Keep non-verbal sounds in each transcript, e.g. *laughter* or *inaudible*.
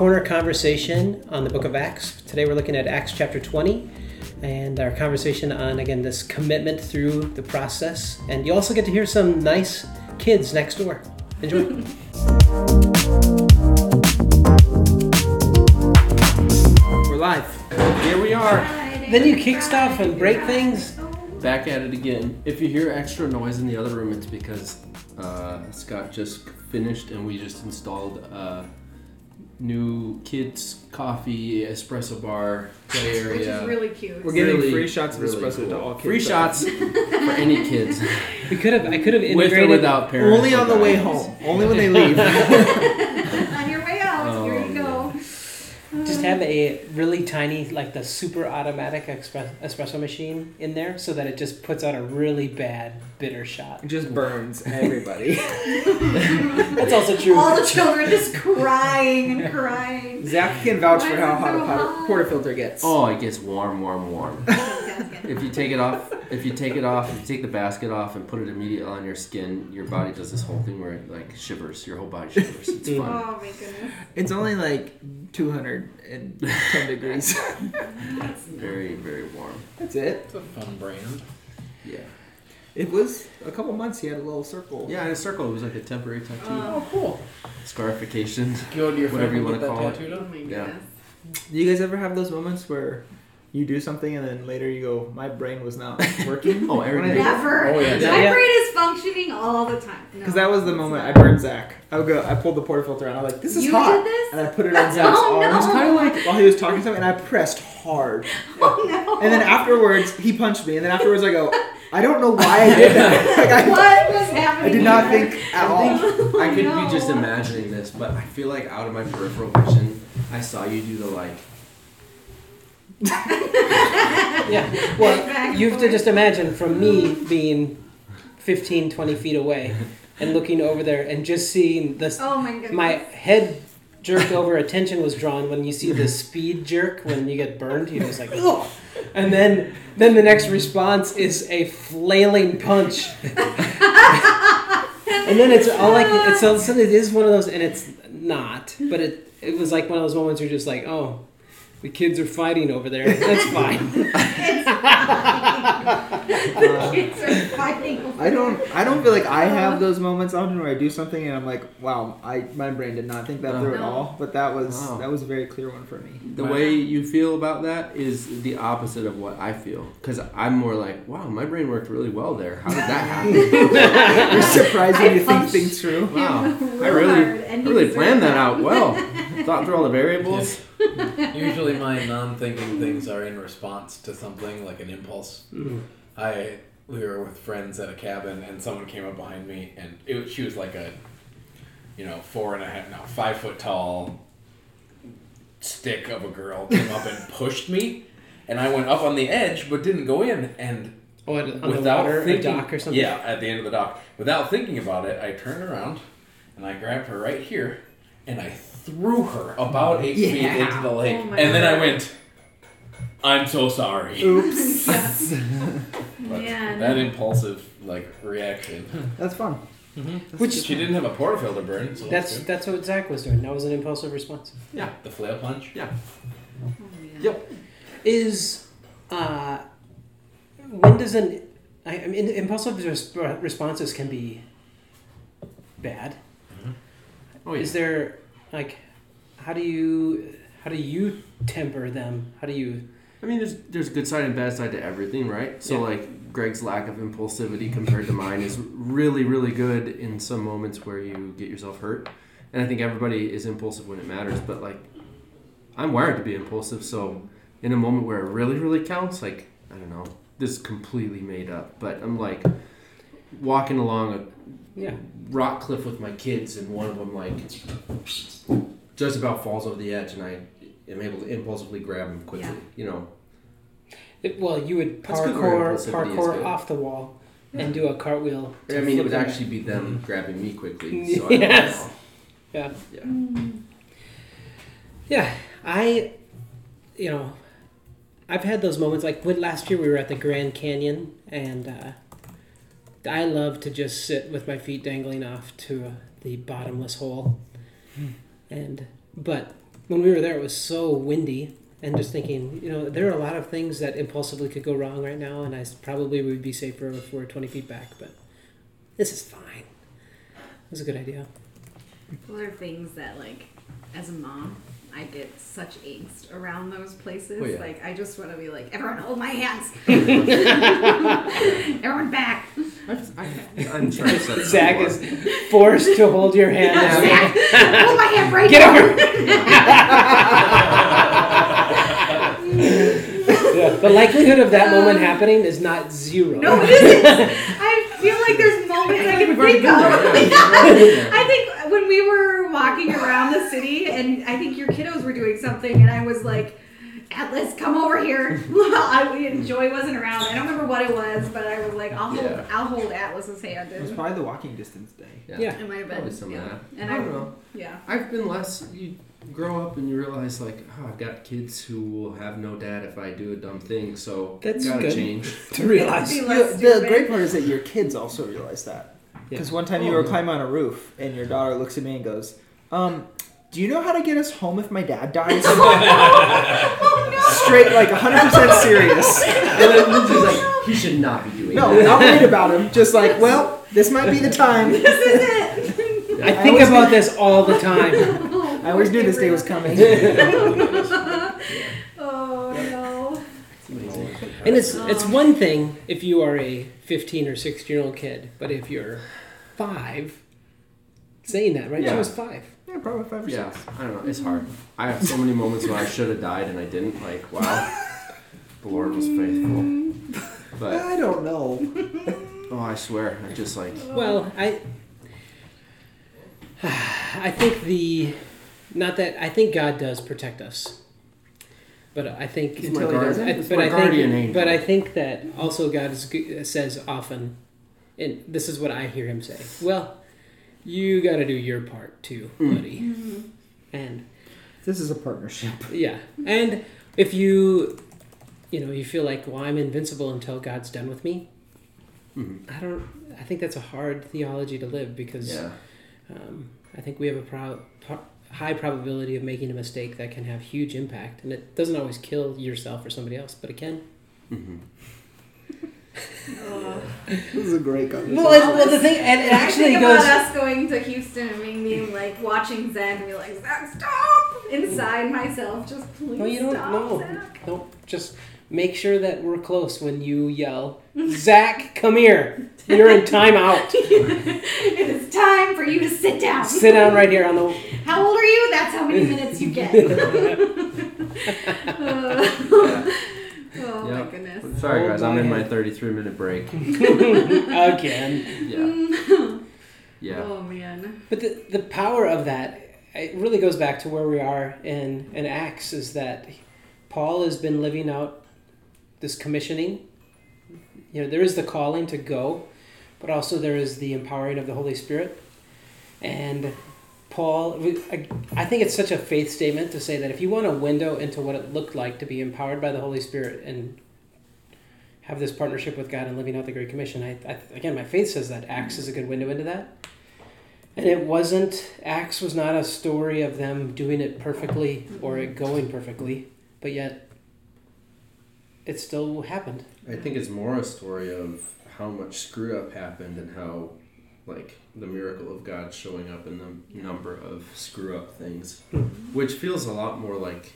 corner conversation on the book of Acts. Today we're looking at Acts chapter 20 and our conversation on, again, this commitment through the process. And you also get to hear some nice kids next door. Enjoy. *laughs* We're live. Here we are. then you kick stuff and break things. Back at it again. If you hear extra noise in the other room, it's because uh, Scott just finished and we just installed a new kids' coffee espresso bar play area. Which is really cute. We're getting Really, free shots of really espresso to all kids. Free shots for any kids, *laughs* We could have, I could have integrated with or without parents. Only on the way home. Only when they leave. *laughs* On your way out, Oh, here you go. Just have mm-hmm. a really tiny, like the super automatic expre- espresso machine in there so that it just puts out a really bad bitter shot. It just burns everybody. *laughs* That's also true. All the children just crying and crying. Zach can vouch Why for how hot so a powder, hot? portafilter gets. Oh, it gets warm, warm, warm. *laughs* If you take it off, if you take it off, if you take the basket off and put it immediately on your skin, your body does this whole thing where it like shivers. Your whole body shivers. It's mm-hmm. fun. Oh my goodness. It's only like 210 degrees. *laughs* Very, very warm. That's it. It's a fun brand. Yeah. It was a couple months. He had a little circle. Yeah, in a circle. It was like a temporary tattoo. Oh, oh cool. Scarification. Go to your Whatever you wanna call it. tattooed oh up. my Yeah. Do you guys ever have those moments where you do something and then later you go, my brain was not *laughs* working? Oh, every When I day. did- Never. Oh, yeah. My Yeah. brain is functioning all the time. No, Because that was the it's moment I burned Zach. I would go. I pulled the portafilter out. I'm like, "This is You hot," did this? and I put it on *laughs* Zach's Oh, arm. no. It was kind of like while he was talking to me, and I pressed hard. *laughs* Oh no. And then afterwards, he punched me, and then afterwards, I go, "I don't know why I did that. like, I, what was happening? I did not here? think at oh, all." I could no. be just imagining this, but I feel like out of my peripheral vision, I saw you do the like. *laughs* Yeah. Well, you have to just imagine from me being 15, 20 feet away and looking over there and just seeing this. Oh my goodness. My head jerked over, attention was drawn when you see the speed jerk when you get burned. You're just like, oh. And then, then the next response is a flailing punch. *laughs* and then it's all like it's all, so it is one of those, and it's not, but it it was like one of those moments where you're just like, oh, the kids are fighting over there. That's *laughs* fine. the kids are fighting. over I don't. I don't feel like I have uh-huh. those moments often where I do something and I'm like, "Wow, I my brain did not think that through at No. all." But that was Wow. that was a very clear one for me. The way you feel about that is the opposite of what I feel. Because I'm more like, wow, my brain worked really well there. How did that happen? *laughs* You're surprised when I you think things through. Wow. I really, I really planned that that. out well. *laughs* Thought through all the variables. Usually my non-thinking things are in response to something like an impulse. Hmm. I we were with friends at a cabin and someone came up behind me and it, she was like a you know four and a half no five foot tall stick of a girl came up and *laughs* pushed me and I went up on the edge but didn't go in and Oh, on the without water, a thinking, dock or something. Yeah, at the end of the dock. Without thinking about it, I turned around and I grabbed her right here and I threw her about eight feet into the lake. Oh my and then I went, I'm so sorry. Oops. *laughs* *laughs* But Man. that impulsive like reaction. That's fun. Which She didn't have a portafilter burn, so that's that's that's what Zach was doing. That was an impulsive response. Yeah. the flail punch. Yeah. Oh, yeah. Yep. Is uh, when does an I, I mean impulsive resp- responses can be bad. Oh, yeah. Is there like how do you how do you temper them? How do you I mean, there's there's good side and bad side to everything, right? So Yeah. like Greg's lack of impulsivity compared to mine is really really good in some moments where you get yourself hurt, and I think everybody is impulsive when it matters. But like, I'm wired to be impulsive, so in a moment where it really really counts, like I don't know, this is completely made up, but I'm like walking along a yeah rock cliff with my kids, and one of them like just about falls over the edge, and I am able to impulsively grab him quickly. Yeah. You know, It- well you would That's good where parkour parkour off the wall and do a cartwheel. to I mean, it would them. actually be them grabbing me quickly. So *laughs* Yes. I Yeah. don't. Yeah, I, you know, I've had those moments. Like when last year we were at the Grand Canyon, and uh, I love to just sit with my feet dangling off to uh, the bottomless hole. And but when we were there, it was so windy, and just thinking, you know, there are a lot of things that impulsively could go wrong right now, and I probably would be safer if we're 20 feet back, but this is fine. It was a good idea. Well, there are things that, like, as a mom, I get such angst around those places. Oh, yeah. Like, I just want to be like, everyone hold my hands. *laughs* everyone back. *laughs* I'm trying to Zach is forced to hold your hand. *laughs* as we- hold my hand right Get now. over. Yeah, The likelihood of that moment um, happening is not zero. No, it isn't. I feel like there's moments I can We've think of. I think when we were walking around the city, and I think your Atlas, come over here. *laughs* I, and Joy wasn't around. I don't remember what it was, but I was like, I'll hold, Yeah. I'll hold Atlas's hand. It was And probably the walking distance day. Yeah. it might have been. Probably some of yeah. that. And I I, don't know. yeah. I've been less. You grow up and you realize like, oh, I've got kids who will have no dad if I do a dumb thing. So That's gotta good. change. *laughs* to realize. Be You- the stupid. great part is that your kids also realize that. Because Yeah. one time you Oh, were yeah. climbing on a roof, and your daughter looks at me and goes, um, do you know how to get us home if my dad dies? *laughs* Oh, Straight, like 100% serious. and then Lindsay's like, he should not be doing No, that. not worried about him. Just like, well, this might be the time. This is it. I think about this all the time. I always knew this day was coming. *laughs* *laughs* Oh no. And it's it's one thing if you are a 15 or 16 year old kid, but if you're five, saying that right? She Yeah. was five. Yeah, probably five or Yeah, six. I don't know. It's hard. I have so many moments where I should have died and I didn't. Like, wow, the Lord was faithful. But I don't know. *laughs* oh, I swear, I just like Well, I I think the not that I think God does protect us, but I think He's my Until he guardian. doesn't? I- He's but my I guardian think, angel. but I think that also God is, says often, and this is what I hear Him say. Well, you got to do your part too, Mm. buddy. And This is a partnership. yeah, and if you, you know, you feel like, well, I'm invincible until God's done with me. Mhm. I don't. I think that's a hard theology to live because yeah. um, I think we have a pro- pro- high probability of making a mistake that can have huge impact, and it doesn't always kill yourself or somebody else, but it can. hmm *laughs* Oh. This is a great conversation. Well, it's, well, the thing, and it I actually think goes. about us going to Houston and me being like watching Zach and be like, Zach, stop! Inside myself, just please No, you don't. stop, No, Zach. don't. Just make sure that we're close when you yell, "Zach, come here! You're in timeout. *laughs* it is time for you to sit down. Sit down right here on the." How old are you? That's how many minutes you get. Uh, my Yep. Goodness. Sorry, Hold guys. I'm my in my 33 minute break. *laughs* Again. Yeah. *laughs* Yeah. Oh man. But the, the power of that, it really goes back to where we are in, in Acts, is that Paul has been living out this commissioning. You know, there is the calling to go, but also there is the empowering of the Holy Spirit. And Paul, I I think it's such a faith statement to say that if you want a window into what it looked like to be empowered by the Holy Spirit and have this partnership with God and living out the Great Commission, I, I again, my faith says that Acts is a good window into that. And it wasn't, Acts was not a story of them doing it perfectly or it going perfectly, but yet it still happened. I think it's more a story of how much screw up happened and how, like, the miracle of God showing up in the number of screw up things, hmm. which feels a lot more like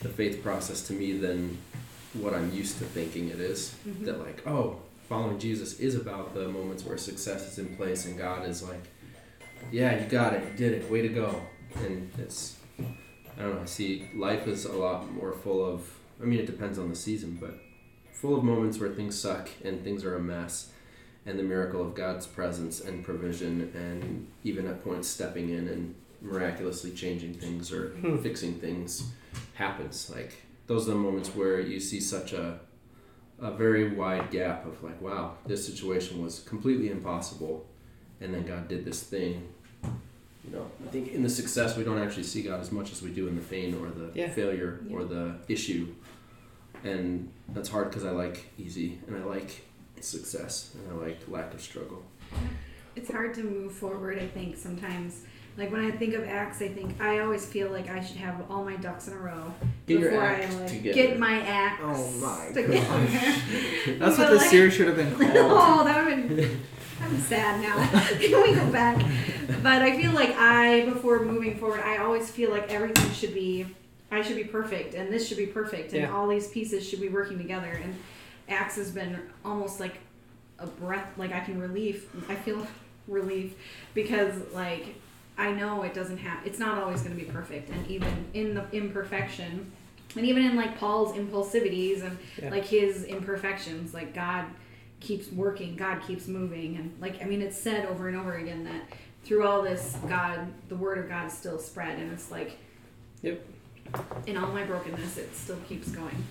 the faith process to me than what I'm used to thinking it is. That, like, oh, following Jesus is about the moments where success is in place and God is like, yeah, you got it, you did it, way to go. And it's, I don't know, I see life is a lot more full of, I mean, it depends on the season, but full of moments where things suck and things are a mess and the miracle of God's presence and provision and even at points stepping in and miraculously changing things or Hmm. fixing things happens like those are the moments where you see such a a very wide gap of like wow this situation was completely impossible and then God did this thing you know I think in the success we don't actually see God as much as we do in the pain or the Yeah. failure or the issue and that's hard because I like easy and I like success and I like lack of struggle. It's hard to move forward, I think, sometimes Like when I think of Acts, I think I always feel like I should have all my ducks in a row Get your before act I like together. get my act. Oh my *laughs* together. That's what this like- series should have been *laughs* called. Oh, that would have been. I'm sad now. *laughs* Can we go back? But I feel like I, before moving forward, I always feel like everything should be, I should be perfect, and this should be perfect, and Yeah. all these pieces should be working together. And Acts has been almost like a breath, like I can relief. I feel relief because like I know it doesn't have. It's not always going to be perfect, and even in the imperfection, and even in like Paul's impulsivities and Yeah. like his imperfections, like God keeps working, God keeps moving, and like I mean, it's said over and over again that through all this, God, the word of God, is still spread, and it's like, Yep. In all my brokenness, it still keeps going.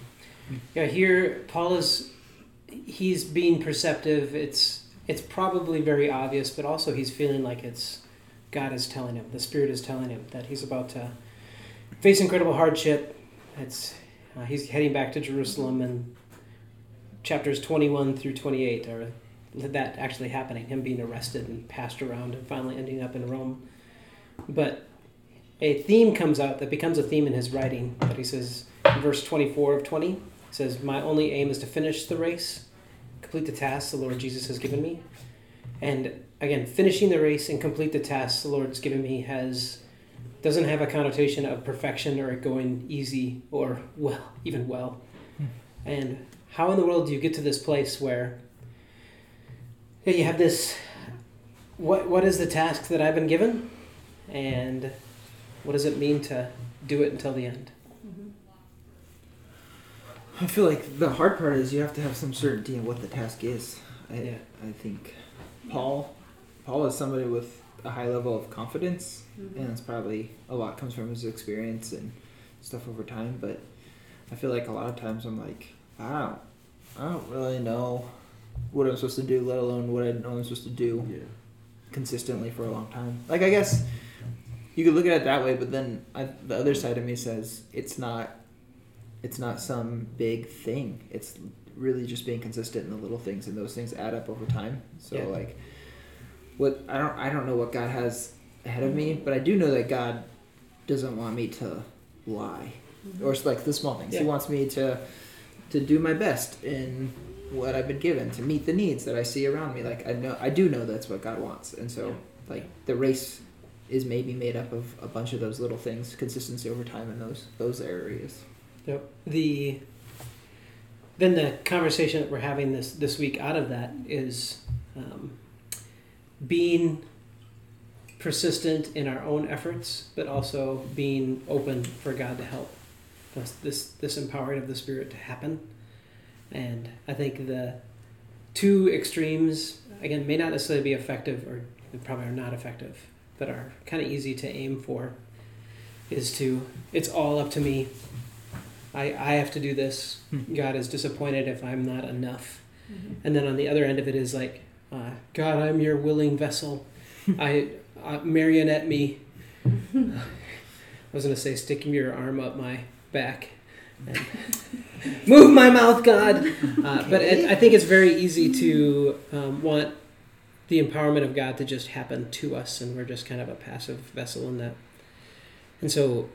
Yeah, here Paul is he's being perceptive. It's it's probably very obvious, but also he's feeling like it's God is telling him, the Spirit is telling him that he's about to face incredible hardship. It's uh, he's heading back to Jerusalem, and chapters twenty one through twenty eight are that actually happening. Him being arrested and passed around, and finally ending up in Rome. But a theme comes out that becomes a theme in his writing. That he says verse twenty four of twenty. It says, My only aim is to finish the race, complete the task the Lord Jesus has given me. And again, finishing the race and complete the task the Lord's given me has doesn't have a connotation of perfection or going easy or well, even well. Hmm. And how in the world do you get to this place where you have this what what is the task that I've been given? And what does it mean to do it until the end? Mm-hmm. I feel like the hard part is you have to have some certainty in what the task is. I, Yeah. I think Paul, Paul is somebody with a high level of confidence, Mm-hmm. and it's probably a lot comes from his experience and stuff over time. But I feel like a lot of times I'm like, I don't, I don't really know what I'm supposed to do, let alone what I know I'm supposed to do Yeah. consistently for a long time. Like I guess you could look at it that way, but then I, the other side of me says it's not. It's not some big thing. It's really just being consistent in the little things, and those things add up over time. So Yeah. like, what I don't I don't know what God has ahead of me, but I do know that God doesn't want me to lie, or it's like the small things. Yeah. He wants me to to do my best in what I've been given to meet the needs that I see around me. Like I know I do know that's what God wants, and so like the race is maybe made up of a bunch of those little things, consistency over time in those those areas. Yep. The then the conversation that we're having this this week out of that is um, being persistent in our own efforts, but also being open for God to help this this, this empowering of the Spirit to happen. And I think the two extremes again may not necessarily be effective, or probably are not effective, but are kind of easy to aim for. Is to it's all up to me. I, I have to do this. Hmm. God is disappointed if I'm not enough. Mhm. And then on the other end of it is like, uh, God, I'm your willing vessel. *laughs* I uh, marionette me. I was gonna say, stick your arm up my back and *laughs* move my mouth, God. Uh, but it, I think it's very easy to um, want the empowerment of God to just happen to us, and we're just kind of a passive vessel in that. And so,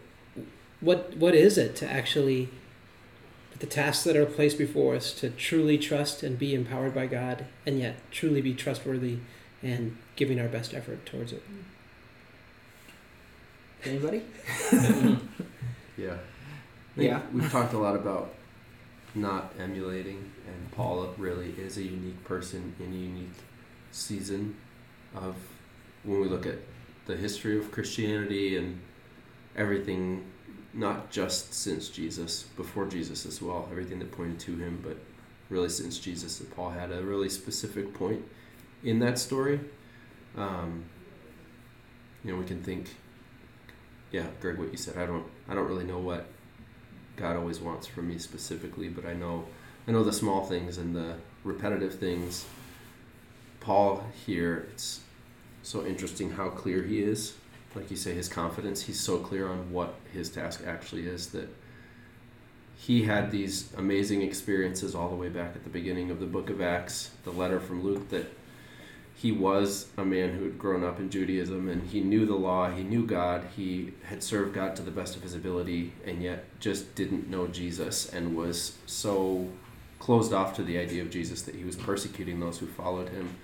what what is it to actually the tasks that are placed before us to truly trust and be empowered by God, and yet truly be trustworthy and giving our best effort towards it. Anybody? *laughs* Yeah. Yeah. We've talked a lot about not emulating, and Paul really is a unique person in a unique season of when we look at the history of Christianity and everything, not just since Jesus, before Jesus as well, everything that pointed to him, but really since Jesus, that Paul had a really specific point in that story. Um, you know, we can think, yeah, Greg, what you said. I don't, I don't really know what God always wants from me specifically, but I know, I know the small things and the repetitive things. Paul here, it's so interesting how clear he is. Like you say, his confidence. He's so clear on what his task actually is that he had these amazing experiences all the way back at the beginning of the book of Acts, the letter from Luke that he was a man who had grown up in Judaism and he knew the law, he knew God, he had served God to the best of his ability, and yet just didn't know Jesus and was so closed off to the idea of Jesus that he was persecuting those who followed him.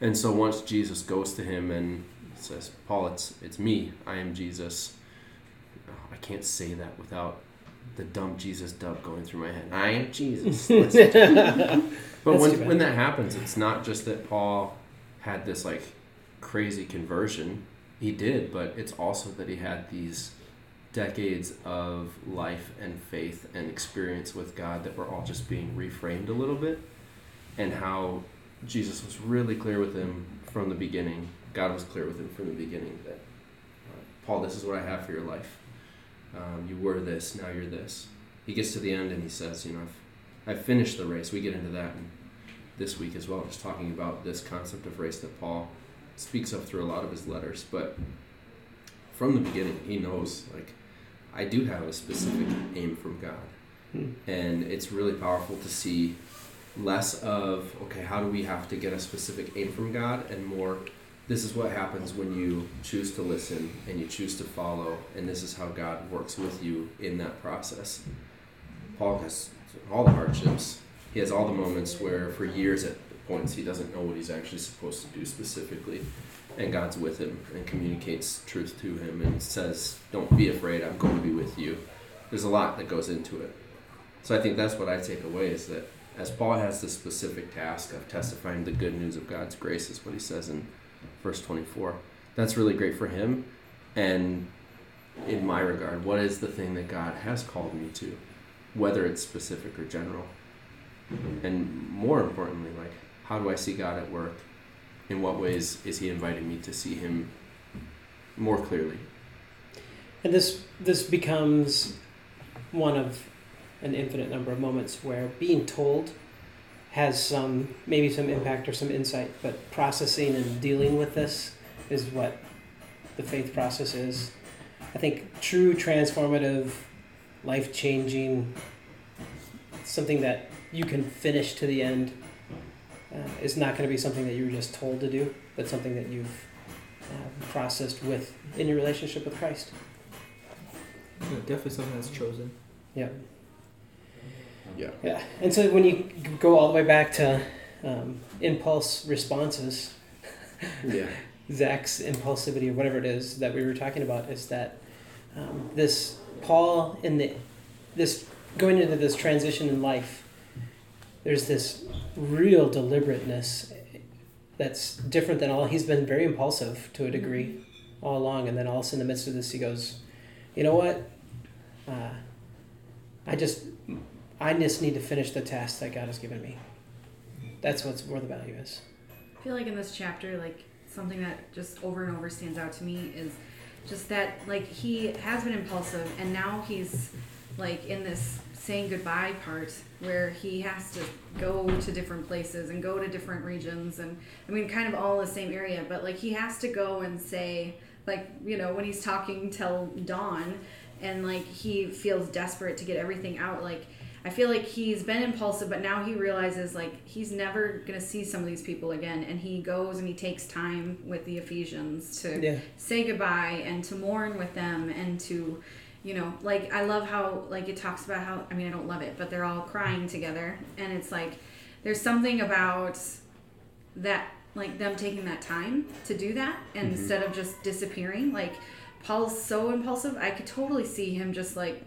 And so once Jesus goes to him and says, Paul, it's, it's me, I am Jesus. I can't say that without the dumb Jesus dub going through my head. I am Jesus. *laughs* Listen to me. But That's when, when that happens, it's not just that Paul had this like crazy conversion. He did, but it's also that he had these decades of life and faith and experience with God that were all just being reframed a little bit, and how Jesus was really clear with him from the beginning. God was clear with him from the beginning that uh, Paul, this is what I have for your life. Um, you were this, now you're this. He gets to the end and he says, you know, I've, I've finished the race. We get into that in this week as well, just talking about this concept of race that Paul speaks of through a lot of his letters. But from the beginning, he knows, like, I do have a specific aim from God. Hmm. And it's really powerful to see less of, okay, how do we have to get a specific aim from God, and more, this is what happens when you choose to listen and you choose to follow, and this is how God works with you in that process. Paul has all the hardships. He has all the moments where, for years at points, he doesn't know what he's actually supposed to do specifically. And God's with him and communicates truth to him and says, Don't be afraid, I'm going to be with you. There's a lot that goes into it. So I think that's what I take away is that as Paul has this specific task of testifying the good news of God's grace, is what he says in verse 24. That's really great for him. And in my regard, what is the thing that God has called me to? whether it's specific or general. And more importantly, like, how do I see God at work? In what ways is He inviting me to see Him more clearly? And this this becomes one of an infinite number of moments where being told has some maybe some impact or some insight, but processing and dealing with this is what the faith process is. I think true transformative, life changing, something that you can finish to the end uh, is not going to be something that you were just told to do, but something that you've uh, processed with in your relationship with Christ. Yeah, definitely something that's chosen. Yeah. Yeah. Yeah. And so when you go all the way back to um, impulse responses, Yeah. *laughs* Zach's impulsivity or whatever it is that we were talking about is that um, this Paul in the this going into this transition in life, there's this real deliberateness that's different than all. He's been very impulsive to a degree all along, and then all of a sudden, in the midst of this, he goes, "You know what? Uh, I just I just need to finish the task that God has given me. That's what's where the value is." I feel like in this chapter, like something that just over and over stands out to me is just that like he has been impulsive and now he's like in this saying goodbye part where he has to go to different places and go to different regions and I mean kind of all the same area, but like he has to go and say like you know when he's talking till dawn and like he feels desperate to get everything out like I feel like he's been impulsive, but now he realizes like he's never gonna see some of these people again, and he goes and he takes time with the Ephesians to Yeah. say goodbye and to mourn with them and to, you know, like I love how like it talks about how I mean I don't love it, but they're all crying together, and it's like there's something about that like them taking that time to do that and instead of just disappearing. Like paul's so impulsive. I could totally see him just like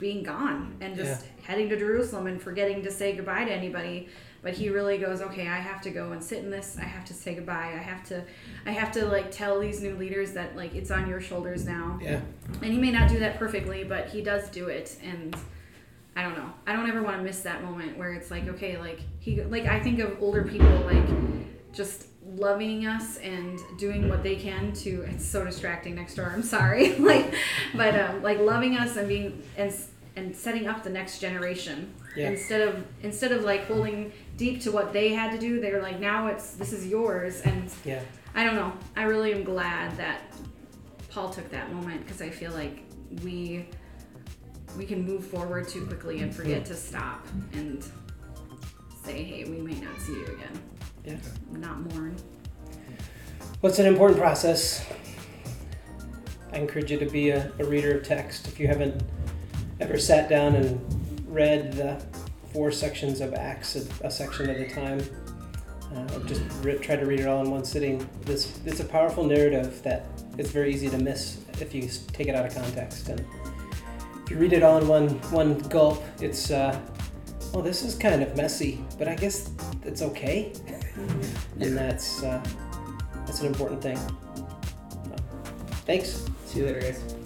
being gone and just heading to jerusalem and forgetting to say goodbye to anybody. But he really goes okay i have to go and sit in this. I have to say goodbye. I have to i have to like tell these new leaders that like it's on your shoulders now. Yeah. and he may not do that perfectly but he does do it. And i don't know. I don't ever want to miss that moment where it's like okay like he like i think of older people like just loving us and doing what they can to it's so distracting next door i'm sorry. *laughs* Like but um like loving us and being and and setting up the next generation Yeah. instead of instead of like holding deep to what they had to do they're like now it's this is yours and Yeah. I don't know. I really am glad that Paul took that moment because I feel like we we can move forward too quickly and forget to stop and say, "Hey, we may not see you again." Yeah. Not mourn. What's an important process? I encourage you to be a, a reader of text. If you haven't ever sat down and read the four sections of Acts, a, a section at a time, uh, or just re- try to read it all in one sitting, this it's a powerful narrative that it's very easy to miss if you take it out of context. And if you read it all in one one gulp, it's uh, well, this is kind of messy, but I guess it's okay, *laughs* and that's uh, that's an important thing. So, thanks. See you later, guys.